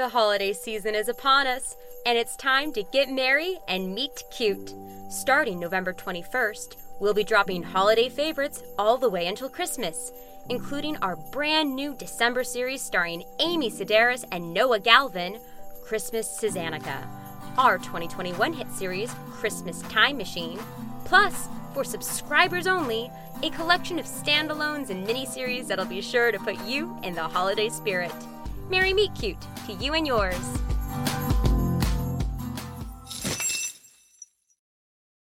The holiday season is upon us, and it's time to get merry and meet cute. Starting November 21st, we'll be dropping holiday favorites all the way until Christmas, including our brand new December series starring Amy Sedaris and Noah Galvin, Christmasuzannukkah, our 2021 hit series, Christmas Time Machine, plus, for subscribers only, a collection of standalones and miniseries that'll be sure to put you in the holiday spirit. Merry Meet Cute to you and yours.